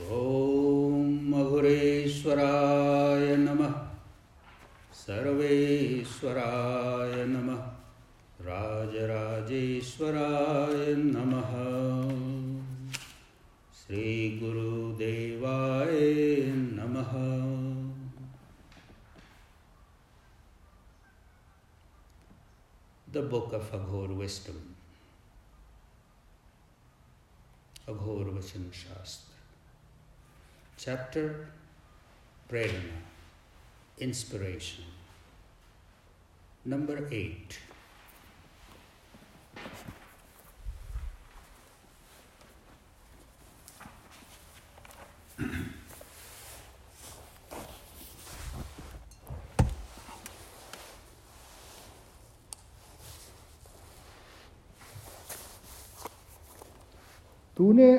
ॐ अघुरेश्वराय नमः। सर्वेश्वराय नमः। राजराजेश्वराय नमः। श्रीगुरुदेवाय नमः। Chapter Prerana Inspiration Number 8 तूने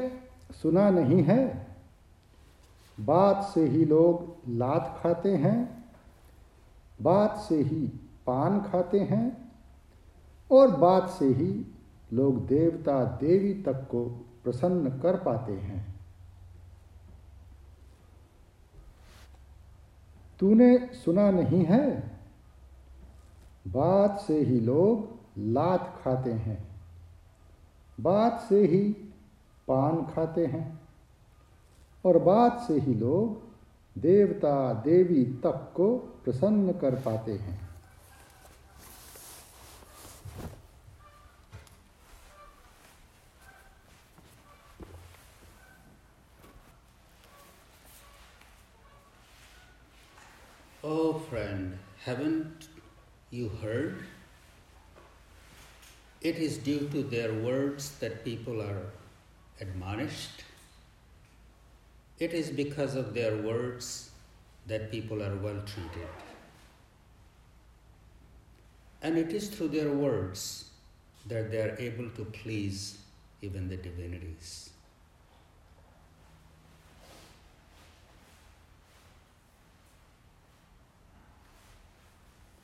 सुना नहीं है बात से ही लोग लात खाते हैं, बात से ही पान खाते हैं और बात से ही लोग देवता देवी तक को प्रसन्न कर पाते हैं। तूने सुना नहीं है? बात से ही लोग लात खाते हैं, बात से ही पान खाते हैं। और बात से ही लोग देवता देवी तक को प्रसन्न कर पाते हैं Oh, friend, haven't you heard? It is due to their words that people are admonished. It is because of their words that people are well treated. And it is through their words that they are able to please even the divinities.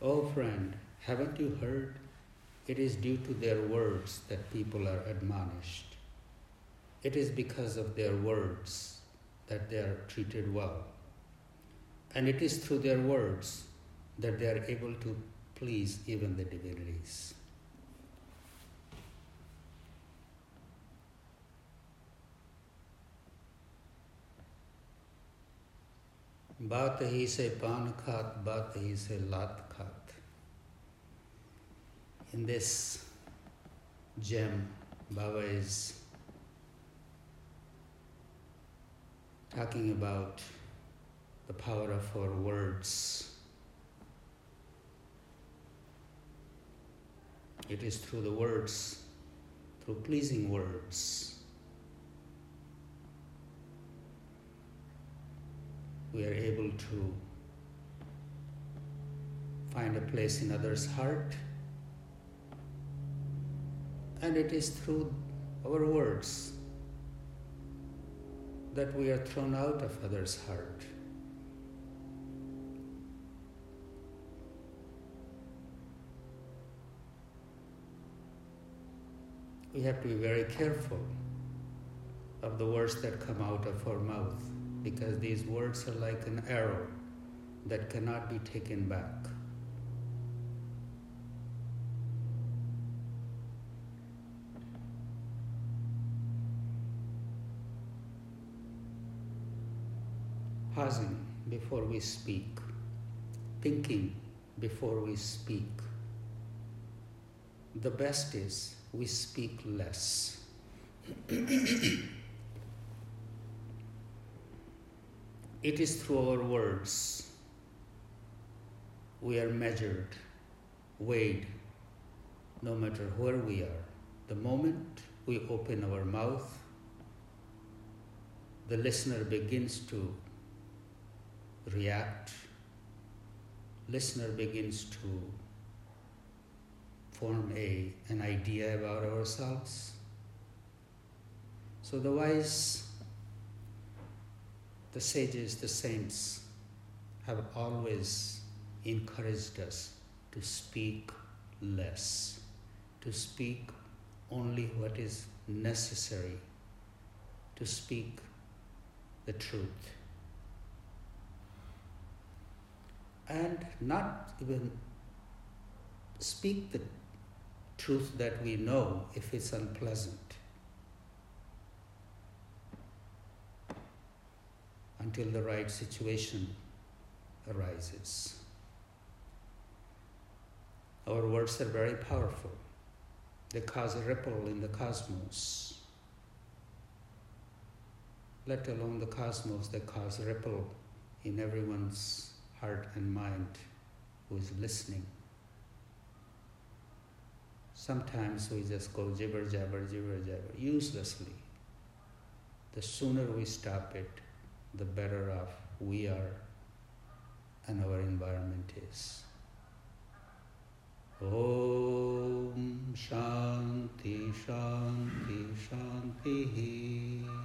Oh, friend, haven't you heard? It is due to their words that people are admonished. It is because of their words that they are treated well. And it is through their words that they are able to please even the divinities. बात ही से पान खात बात ही से लात खात in this gem baba is talking about the power of our words it is through the words through pleasing words we are able to find a place in others' heart. And it is through our words that we are thrown out of others' heart. We have to be very careful of the words that come out of our mouth because these words are like an arrow that cannot be taken back. Pausing before we speak, thinking before we speak. The best is we speak less. It is through our words we are measured, weighed, no matter where we are. The moment we open our mouth, the listener begins to react, listener begins to form a, an idea about ourselves. So the wise the sages, the saints have always encouraged us to speak less, to speak only what is necessary, to speak the truth. And not even speak the truth that we know if it's unpleasant. Until the right situation arises. Our words are very powerful. They cause a ripple in the cosmos. Let alone the cosmos, they cause a ripple in everyone's heart and mind who is listening. Sometimes we just go jibber jabber, jibber jabber, uselessly. The sooner we stop it, the better off we are and our environment is. Om Shanti Shanti Shanti